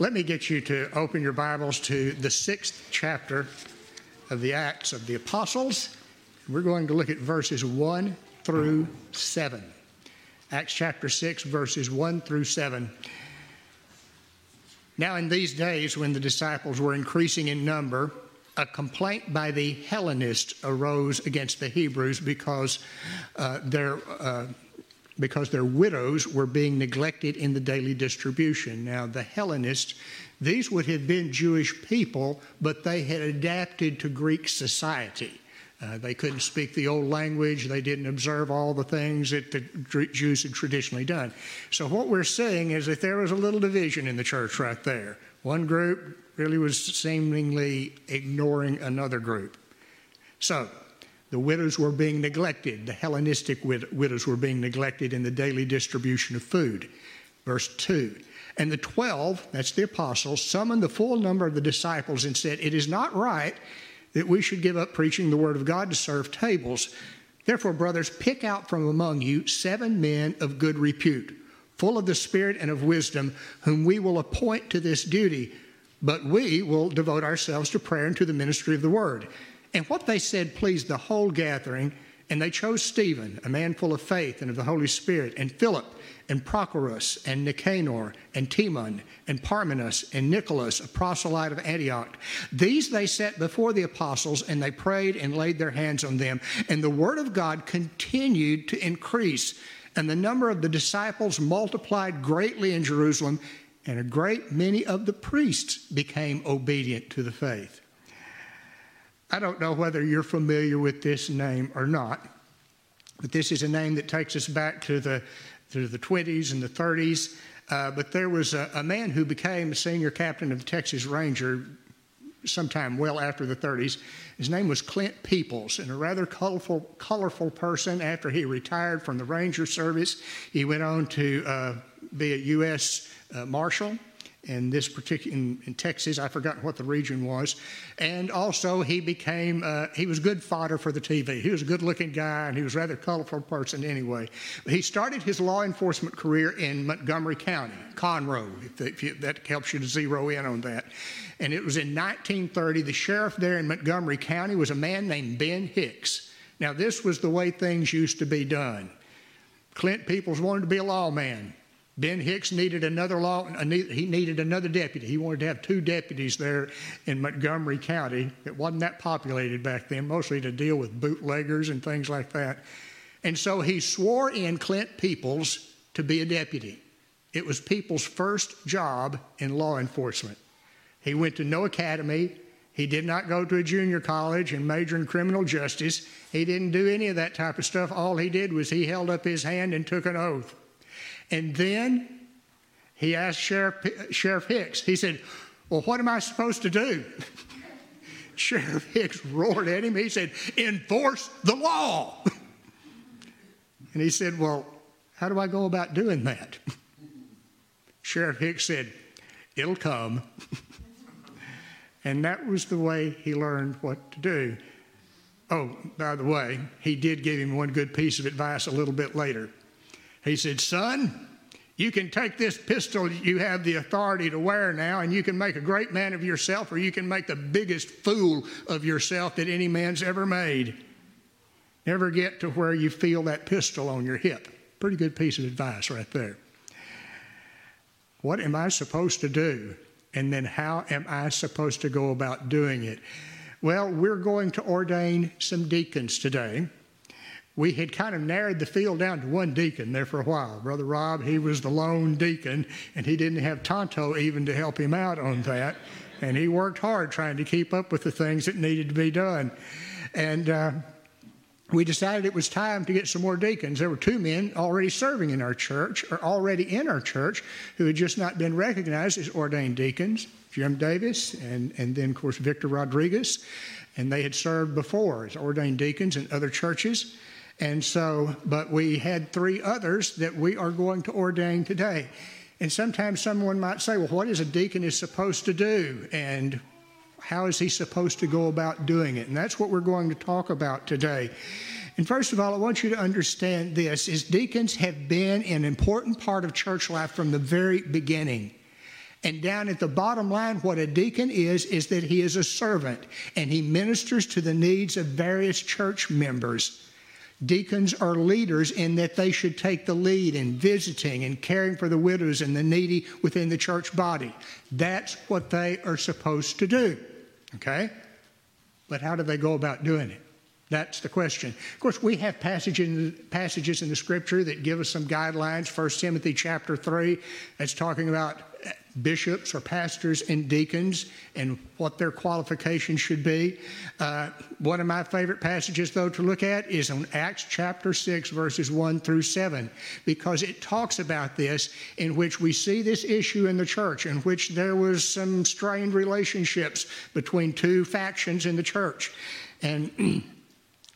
Let me get you to open your Bibles to the sixth chapter of the Acts of the Apostles. We're going to look at verses 1 through 7. Acts chapter 6, verses 1 through 7. Now, in these days, when the disciples were increasing in number, a complaint by the Hellenists arose against the Hebrews because uh, their uh, because their widows were being neglected in the daily distribution. Now, the Hellenists, these would have been Jewish people, but they had adapted to Greek society. Uh, they couldn't speak the old language. They didn't observe all the things that the Jews had traditionally done. So, what we're saying is that there was a little division in the church right there. One group really was seemingly ignoring another group. So, the widows were being neglected. The Hellenistic wid- widows were being neglected in the daily distribution of food. Verse 2. And the twelve, that's the apostles, summoned the full number of the disciples and said, It is not right that we should give up preaching the word of God to serve tables. Therefore, brothers, pick out from among you seven men of good repute, full of the Spirit and of wisdom, whom we will appoint to this duty. But we will devote ourselves to prayer and to the ministry of the word. And what they said pleased the whole gathering, and they chose Stephen, a man full of faith and of the Holy Spirit, and Philip, and Prochorus, and Nicanor, and Timon, and Parmenas, and Nicholas, a proselyte of Antioch. These they set before the apostles, and they prayed and laid their hands on them. And the word of God continued to increase, and the number of the disciples multiplied greatly in Jerusalem, and a great many of the priests became obedient to the faith. I don't know whether you're familiar with this name or not, but this is a name that takes us back to the, to the 20s and the 30s. Uh, but there was a, a, man who became a senior captain of the Texas Ranger sometime well after the 30s. His name was Clint Peoples, and a rather colorful, colorful person. After he retired from the Ranger service, he went on to uh, be a U.S. Uh, Marshal in this particular in, in, Texas. I forgot what the region was, and also he became uh, he was good fodder for the TV. He was a good-looking guy, and he was a rather colorful person anyway. He started his law enforcement career in Montgomery County, Conroe. If, if you, that helps you to zero in on that. And it was in 1930. The sheriff there in Montgomery County was a man named Ben Hicks. Now this was the way things used to be done. Clint Peoples wanted to be a lawman. Ben Hicks needed another law. He needed another deputy. He wanted to have two deputies there in Montgomery County. It wasn't that populated back then, mostly to deal with bootleggers and things like that. And so he swore in Clint Peoples to be a deputy. It was Peoples' first job in law enforcement. He went to no academy. He did not go to a junior college and major in criminal justice. He didn't do any of that type of stuff. All he did was he held up his hand and took an oath. And then he asked Sheriff, Sheriff Hicks, he said, Well, what am I supposed to do? Sheriff Hicks roared at him. He said, Enforce the law. and he said, Well, how do I go about doing that? Sheriff Hicks said, It'll come. and that was the way he learned what to do. Oh, by the way, he did give him one good piece of advice a little bit later. He said, Son, you can take this pistol you have the authority to wear now, and you can make a great man of yourself, or you can make the biggest fool of yourself that any man's ever made. Never get to where you feel that pistol on your hip. Pretty good piece of advice right there. What am I supposed to do? And then how am I supposed to go about doing it? Well, we're going to ordain some deacons today we had kind of narrowed the field down to one deacon there for a while. Brother Rob, he was the lone deacon, and he didn't have Tonto even to help him out on that. And he worked hard trying to keep up with the things that needed to be done. And uh, we decided it was time to get some more deacons. There were two men already serving in our church, or already in our church, who had just not been recognized as ordained deacons Jim Davis, and, and then, of course, Victor Rodriguez. And they had served before as ordained deacons in other churches. And so, but we had three others that we are going to ordain today. And sometimes someone might say, well, what is a deacon is supposed to do? And how is he supposed to go about doing it? And that's what we're going to talk about today. And first of all, I want you to understand this is deacons have been an important part of church life from the very beginning. And down at the bottom line, what a deacon is, is that he is a servant and he ministers to the needs of various church members. Deacons are leaders in that they should take the lead in visiting and caring for the widows and the needy within the church body. That's what they are supposed to do. Okay? But how do they go about doing it? That's the question. Of course, we have passages, passages in the scripture that give us some guidelines. 1 Timothy chapter 3, that's talking about bishops or pastors and deacons and what their qualifications should be. Uh, one of my favorite passages, though, to look at is on Acts chapter 6, verses 1 through 7, because it talks about this, in which we see this issue in the church, in which there was some strained relationships between two factions in the church. And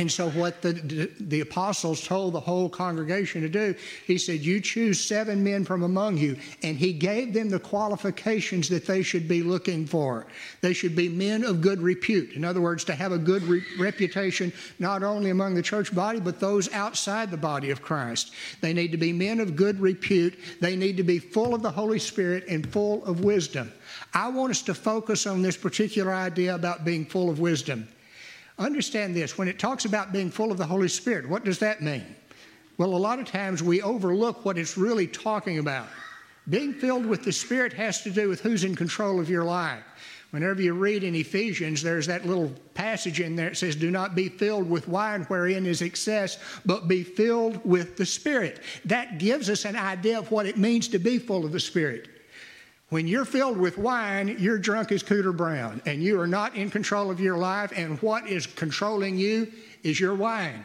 And so, what the, the apostles told the whole congregation to do, he said, You choose seven men from among you. And he gave them the qualifications that they should be looking for. They should be men of good repute. In other words, to have a good re- reputation, not only among the church body, but those outside the body of Christ. They need to be men of good repute. They need to be full of the Holy Spirit and full of wisdom. I want us to focus on this particular idea about being full of wisdom. Understand this when it talks about being full of the Holy Spirit, what does that mean? Well, a lot of times we overlook what it's really talking about. Being filled with the Spirit has to do with who's in control of your life. Whenever you read in Ephesians, there's that little passage in there that says, Do not be filled with wine wherein is excess, but be filled with the Spirit. That gives us an idea of what it means to be full of the Spirit. When you're filled with wine, you're drunk as Cooter Brown, and you are not in control of your life, and what is controlling you is your wine.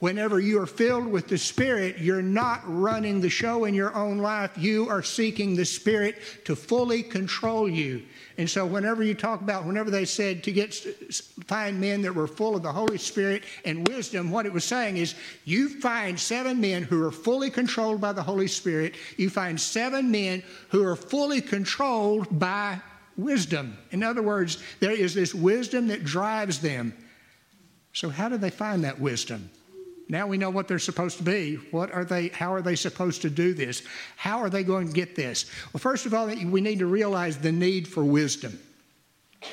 Whenever you are filled with the Spirit, you're not running the show in your own life. You are seeking the Spirit to fully control you. And so, whenever you talk about, whenever they said to get find men that were full of the Holy Spirit and wisdom, what it was saying is you find seven men who are fully controlled by the Holy Spirit. You find seven men who are fully controlled by wisdom. In other words, there is this wisdom that drives them. So, how do they find that wisdom? Now we know what they're supposed to be. What are they? How are they supposed to do this? How are they going to get this? Well, first of all, we need to realize the need for wisdom,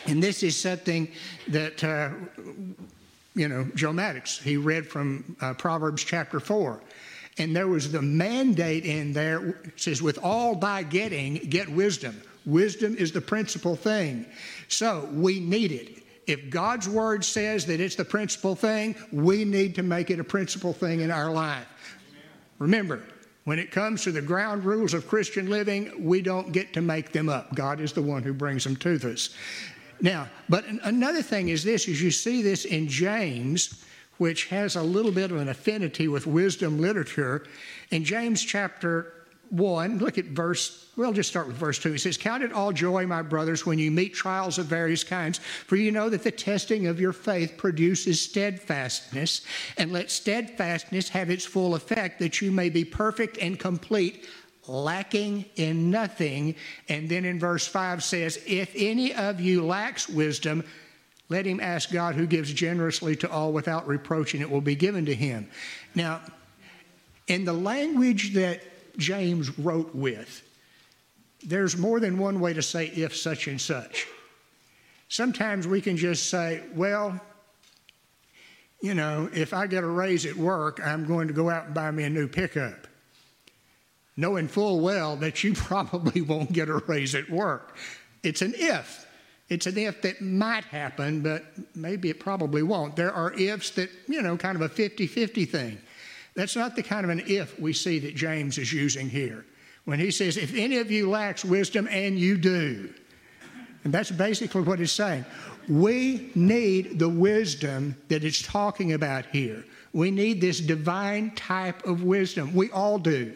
and this is something that uh, you know Joe Maddox he read from uh, Proverbs chapter four. And there was the mandate in there it says, with all thy getting, get wisdom. Wisdom is the principal thing. So we need it. If God's word says that it's the principal thing, we need to make it a principal thing in our life. Remember, when it comes to the ground rules of Christian living, we don't get to make them up. God is the one who brings them to us. Now, but another thing is this is you see this in James, which has a little bit of an affinity with wisdom literature. In James chapter 1, look at verse, well, just start with verse 2. He says, Count it all joy, my brothers, when you meet trials of various kinds, for you know that the testing of your faith produces steadfastness, and let steadfastness have its full effect, that you may be perfect and complete, lacking in nothing. And then in verse 5 says, If any of you lacks wisdom, let him ask God who gives generously to all without reproach, and it will be given to him. Now, in the language that James wrote with. There's more than one way to say if such and such. Sometimes we can just say, well, you know, if I get a raise at work, I'm going to go out and buy me a new pickup. Knowing full well that you probably won't get a raise at work. It's an if. It's an if that might happen, but maybe it probably won't. There are ifs that, you know, kind of a 50 50 thing. That's not the kind of an if we see that James is using here. When he says, if any of you lacks wisdom, and you do. And that's basically what he's saying. We need the wisdom that it's talking about here. We need this divine type of wisdom. We all do.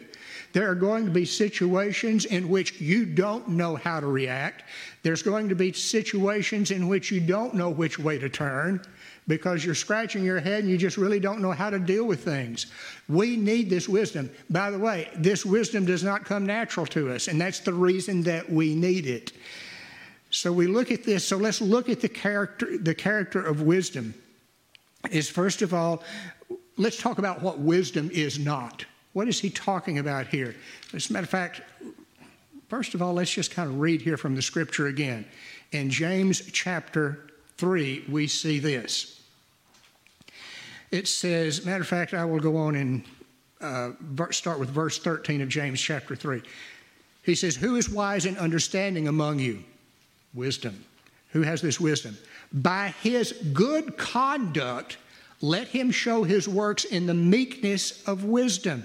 There are going to be situations in which you don't know how to react. There's going to be situations in which you don't know which way to turn because you're scratching your head and you just really don't know how to deal with things. We need this wisdom. By the way, this wisdom does not come natural to us, and that's the reason that we need it. So we look at this. So let's look at the character, the character of wisdom. Is first of all, let's talk about what wisdom is not. What is he talking about here? As a matter of fact, First of all, let's just kind of read here from the scripture again. In James chapter 3, we see this. It says, matter of fact, I will go on and uh, start with verse 13 of James chapter 3. He says, Who is wise and understanding among you? Wisdom. Who has this wisdom? By his good conduct, let him show his works in the meekness of wisdom.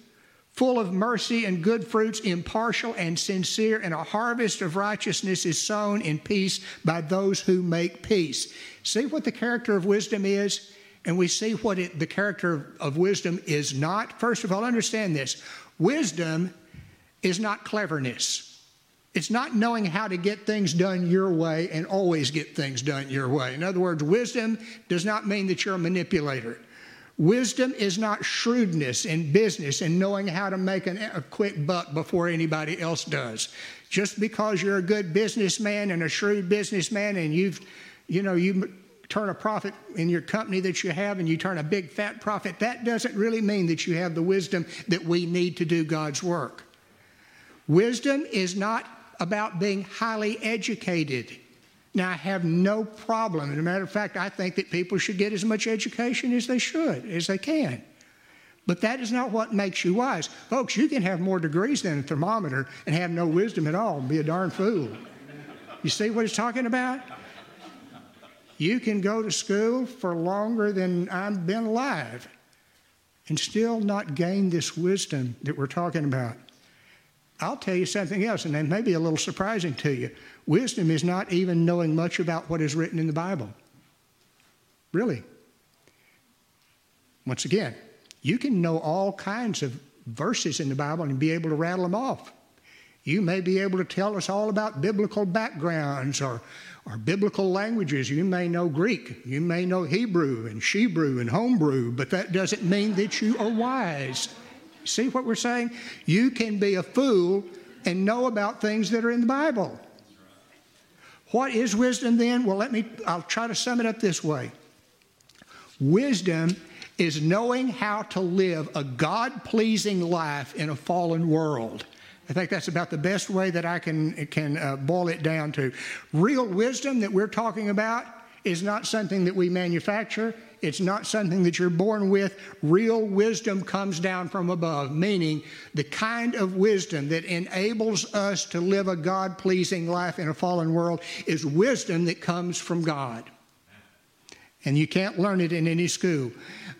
full of mercy and good fruits, impartial and sincere, and a harvest of righteousness is sown in peace by those who make peace. See what the character of wisdom is, and we see what it, the character of wisdom is not. First of all, understand this wisdom is not cleverness. It's not knowing how to get things done your way and always get things done your way. In other words, wisdom does not mean that you're a manipulator. Wisdom is not shrewdness in business and knowing how to make an, a quick buck before anybody else does. Just because you're a good businessman and a shrewd businessman and you've, you know, you turn a profit in your company that you have and you turn a big fat profit, that doesn't really mean that you have the wisdom that we need to do God's work. Wisdom is not about being highly educated. Now, I have no problem. As a matter of fact, I think that people should get as much education as they should, as they can. But that is not what makes you wise. Folks, you can have more degrees than a thermometer and have no wisdom at all and be a darn fool. You see what he's talking about? You can go to school for longer than I've been alive and still not gain this wisdom that we're talking about. I'll tell you something else, and it may be a little surprising to you. Wisdom is not even knowing much about what is written in the Bible. Really. Once again, you can know all kinds of verses in the Bible and be able to rattle them off. You may be able to tell us all about biblical backgrounds or, or biblical languages. You may know Greek, you may know Hebrew and Shebrew and Homebrew, but that doesn't mean that you are wise. See what we're saying? You can be a fool and know about things that are in the Bible. What is wisdom then? Well, let me, I'll try to sum it up this way Wisdom is knowing how to live a God pleasing life in a fallen world. I think that's about the best way that I can, can uh, boil it down to. Real wisdom that we're talking about is not something that we manufacture, it's not something that you're born with. Real wisdom comes down from above, meaning the kind of wisdom that enables us to live a God pleasing life in a fallen world is wisdom that comes from God. And you can't learn it in any school.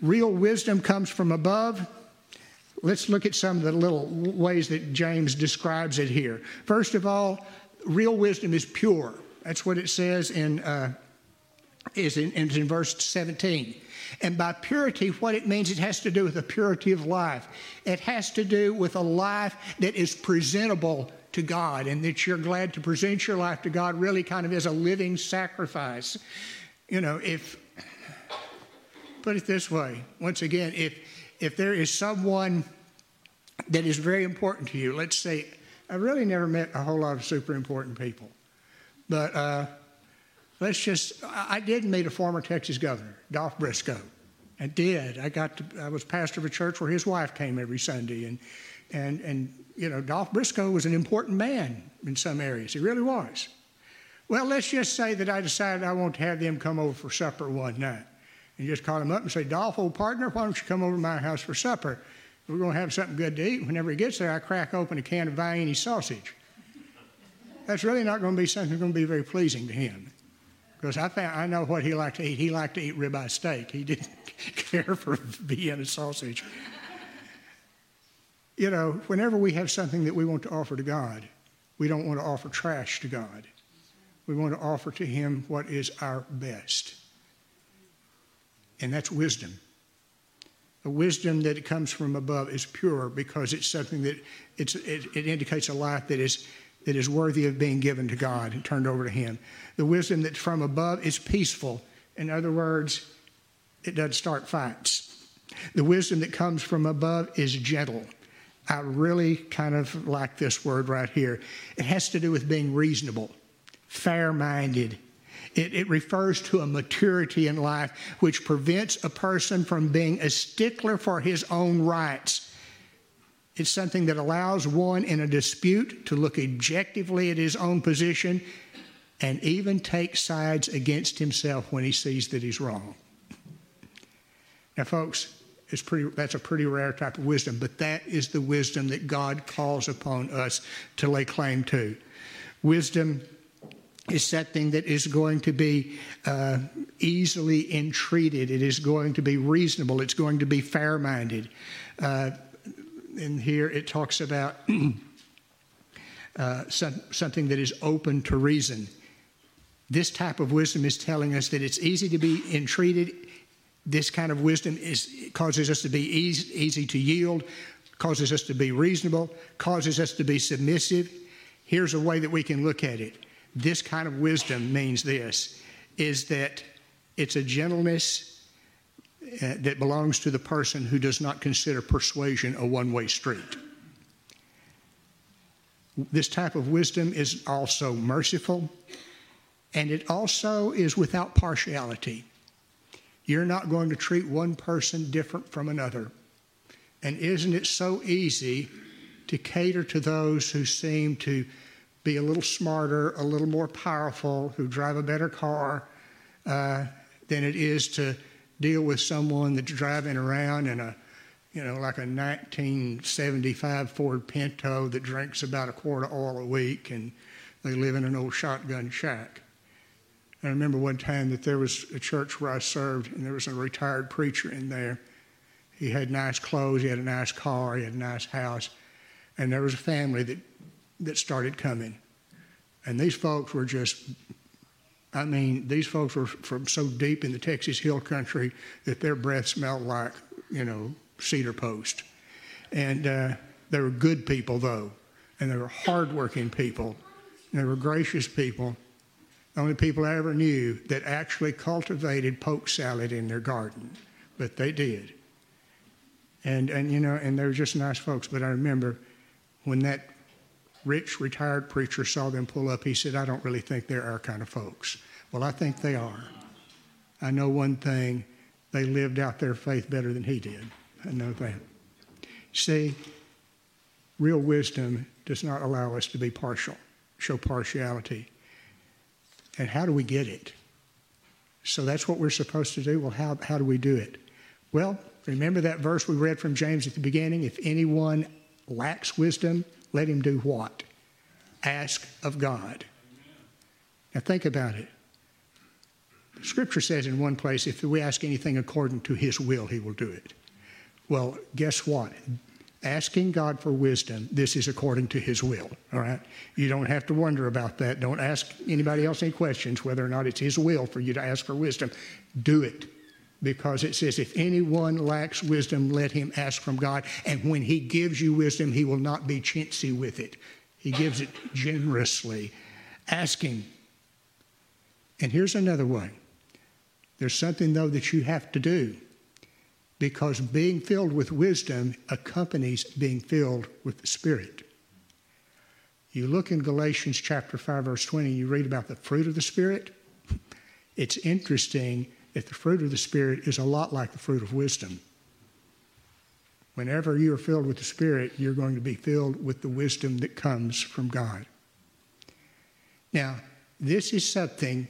Real wisdom comes from above. Let's look at some of the little ways that James describes it here. First of all, real wisdom is pure. That's what it says in uh, is in, is in verse 17. And by purity, what it means, it has to do with the purity of life. It has to do with a life that is presentable to God and that you're glad to present your life to God really kind of as a living sacrifice. You know, if, put it this way, once again, if, if there is someone that is very important to you, let's say, I really never met a whole lot of super important people, but, uh, let's just, I did meet a former Texas governor, Dolph Briscoe. I did. I got to, I was pastor of a church where his wife came every Sunday. And, and, and, you know, Dolph Briscoe was an important man in some areas. He really was. Well, let's just say that I decided I want to have them come over for supper one night. And just call him up and say, Dolph, old partner, why don't you come over to my house for supper? We're going to have something good to eat. Whenever he gets there, I crack open a can of Vienna sausage. That's really not going to be something that's going to be very pleasing to him. Because I found I know what he liked to eat. He liked to eat ribeye steak. He didn't care for Vienna sausage. you know, whenever we have something that we want to offer to God, we don't want to offer trash to God. We want to offer to Him what is our best. And that's wisdom. The wisdom that comes from above is pure because it's something that it, it indicates a life that is that is worthy of being given to God and turned over to Him. The wisdom that's from above is peaceful. In other words, it doesn't start fights. The wisdom that comes from above is gentle. I really kind of like this word right here. It has to do with being reasonable, fair minded. It, it, refers to a maturity in life which prevents a person from being a stickler for his own rights. It's something that allows one in a dispute to look objectively at his own position and even take sides against himself when he sees that he's wrong. Now, folks, it's pretty, that's a pretty rare type of wisdom, but that is the wisdom that God calls upon us to lay claim to. Wisdom is something that is going to be uh, easily entreated. It is going to be reasonable. It's going to be fair minded. Uh, and here it talks about uh, some, something that is open to reason. This type of wisdom is telling us that it's easy to be entreated this kind of wisdom is, causes us to be easy, easy to yield, causes us to be reasonable, causes us to be submissive. Here's a way that we can look at it. This kind of wisdom means this is that it's a gentleness that belongs to the person who does not consider persuasion a one way street. This type of wisdom is also merciful, and it also is without partiality. You're not going to treat one person different from another. And isn't it so easy to cater to those who seem to be a little smarter, a little more powerful, who drive a better car, uh, than it is to deal with someone that's driving around in a, you know, like a 1975 Ford Pinto that drinks about a quart of oil a week and they live in an old shotgun shack. I remember one time that there was a church where I served, and there was a retired preacher in there. He had nice clothes, he had a nice car, he had a nice house, and there was a family that, that started coming. And these folks were just, I mean, these folks were from so deep in the Texas Hill Country that their breath smelled like, you know, cedar post. And uh, they were good people, though, and they were hardworking people, and they were gracious people the only people I ever knew that actually cultivated poke salad in their garden, but they did. And, and you know, and they were just nice folks. But I remember when that rich retired preacher saw them pull up, he said, I don't really think they're our kind of folks. Well, I think they are. I know one thing they lived out their faith better than he did. I know that. See, real wisdom does not allow us to be partial, show partiality. And how do we get it? So that's what we're supposed to do. Well, how, how do we do it? Well, remember that verse we read from James at the beginning? If anyone lacks wisdom, let him do what? Ask of God. Now think about it. Scripture says in one place, if we ask anything according to his will, he will do it. Well, guess what? asking God for wisdom, this is according to His will. All right? You don't have to wonder about that. Don't ask anybody else any questions whether or not it's His will for you to ask for wisdom. Do it. Because it says, if anyone lacks wisdom, let him ask from God. And when He gives you wisdom, He will not be chintzy with it, He gives it generously. Ask Him. And here's another one there's something, though, that you have to do because being filled with wisdom accompanies being filled with the Spirit. You look in Galatians chapter 5, verse 20, you read about the fruit of the Spirit. It's interesting that the fruit of the Spirit is a lot like the fruit of wisdom. Whenever you are filled with the Spirit, you're going to be filled with the wisdom that comes from God. Now, this is something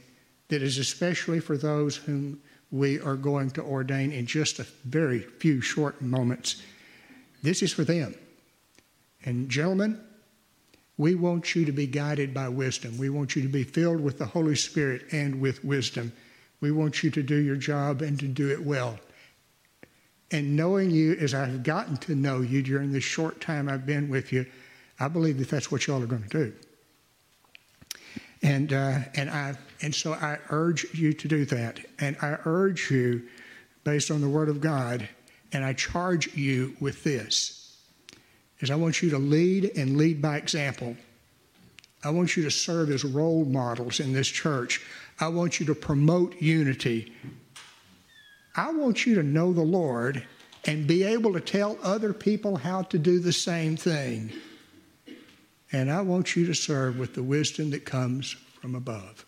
that is especially for those whom we are going to ordain in just a very few short moments. This is for them. And, gentlemen, we want you to be guided by wisdom. We want you to be filled with the Holy Spirit and with wisdom. We want you to do your job and to do it well. And knowing you as I've gotten to know you during the short time I've been with you, I believe that that's what y'all are going to do. And, uh, and, I, and so I urge you to do that. And I urge you, based on the Word of God, and I charge you with this, is I want you to lead and lead by example. I want you to serve as role models in this church. I want you to promote unity. I want you to know the Lord and be able to tell other people how to do the same thing. And I want you to serve with the wisdom that comes from above.